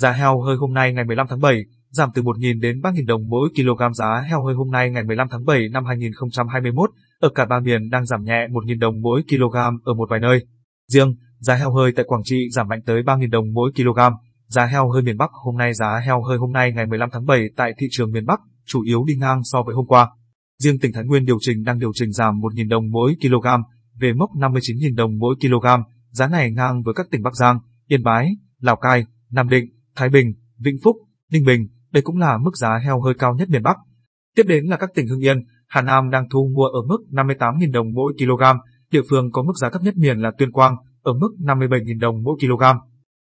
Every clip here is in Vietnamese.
Giá heo hơi hôm nay ngày 15 tháng 7 giảm từ 1.000 đến 3.000 đồng mỗi kg giá heo hơi hôm nay ngày 15 tháng 7 năm 2021 ở cả ba miền đang giảm nhẹ 1.000 đồng mỗi kg ở một vài nơi. Riêng, giá heo hơi tại Quảng Trị giảm mạnh tới 3.000 đồng mỗi kg. Giá heo hơi miền Bắc hôm nay giá heo hơi hôm nay ngày 15 tháng 7 tại thị trường miền Bắc chủ yếu đi ngang so với hôm qua. Riêng tỉnh Thái Nguyên điều chỉnh đang điều chỉnh giảm 1.000 đồng mỗi kg về mốc 59.000 đồng mỗi kg, giá này ngang với các tỉnh Bắc Giang, Yên Bái, Lào Cai, Nam Định, Thái Bình, Vĩnh Phúc, Ninh Bình, đây cũng là mức giá heo hơi cao nhất miền Bắc. Tiếp đến là các tỉnh Hưng Yên, Hà Nam đang thu mua ở mức 58.000 đồng mỗi kg, địa phương có mức giá thấp nhất miền là Tuyên Quang, ở mức 57.000 đồng mỗi kg.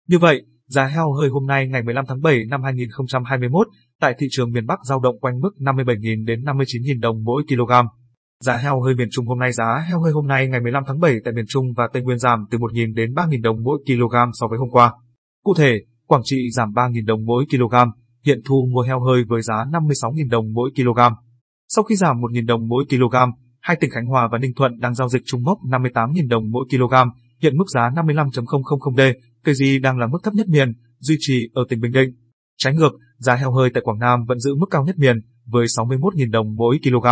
Như vậy, giá heo hơi hôm nay ngày 15 tháng 7 năm 2021 tại thị trường miền Bắc giao động quanh mức 57.000 đến 59.000 đồng mỗi kg. Giá heo hơi miền Trung hôm nay giá heo hơi hôm nay ngày 15 tháng 7 tại miền Trung và Tây Nguyên giảm từ 1.000 đến 3.000 đồng mỗi kg so với hôm qua. Cụ thể, Quảng Trị giảm 3.000 đồng mỗi kg, hiện thu mua heo hơi với giá 56.000 đồng mỗi kg. Sau khi giảm 1.000 đồng mỗi kg, hai tỉnh Khánh Hòa và Ninh Thuận đang giao dịch chung mốc 58.000 đồng mỗi kg, hiện mức giá 55.000D, cây gì đang là mức thấp nhất miền, duy trì ở tỉnh Bình Định. Trái ngược, giá heo hơi tại Quảng Nam vẫn giữ mức cao nhất miền, với 61.000 đồng mỗi kg.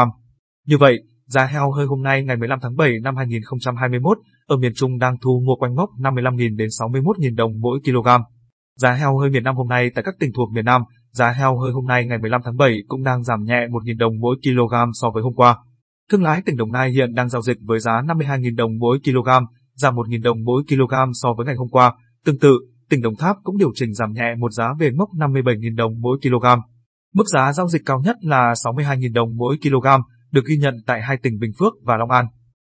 Như vậy, giá heo hơi hôm nay ngày 15 tháng 7 năm 2021 ở miền Trung đang thu mua quanh mốc 55.000 đến 61.000 đồng mỗi kg. Giá heo hơi miền Nam hôm nay tại các tỉnh thuộc miền Nam, giá heo hơi hôm nay ngày 15 tháng 7 cũng đang giảm nhẹ 1.000 đồng mỗi kg so với hôm qua. Thương lái tỉnh Đồng Nai hiện đang giao dịch với giá 52.000 đồng mỗi kg, giảm 1.000 đồng mỗi kg so với ngày hôm qua. Tương tự, tỉnh Đồng Tháp cũng điều chỉnh giảm nhẹ một giá về mốc 57.000 đồng mỗi kg. Mức giá giao dịch cao nhất là 62.000 đồng mỗi kg, được ghi nhận tại hai tỉnh Bình Phước và Long An.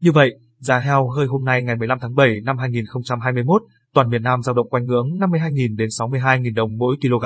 Như vậy, giá heo hơi hôm nay ngày 15 tháng 7 năm 2021, toàn miền Nam giao động quanh ngưỡng 52.000 đến 62.000 đồng mỗi kg.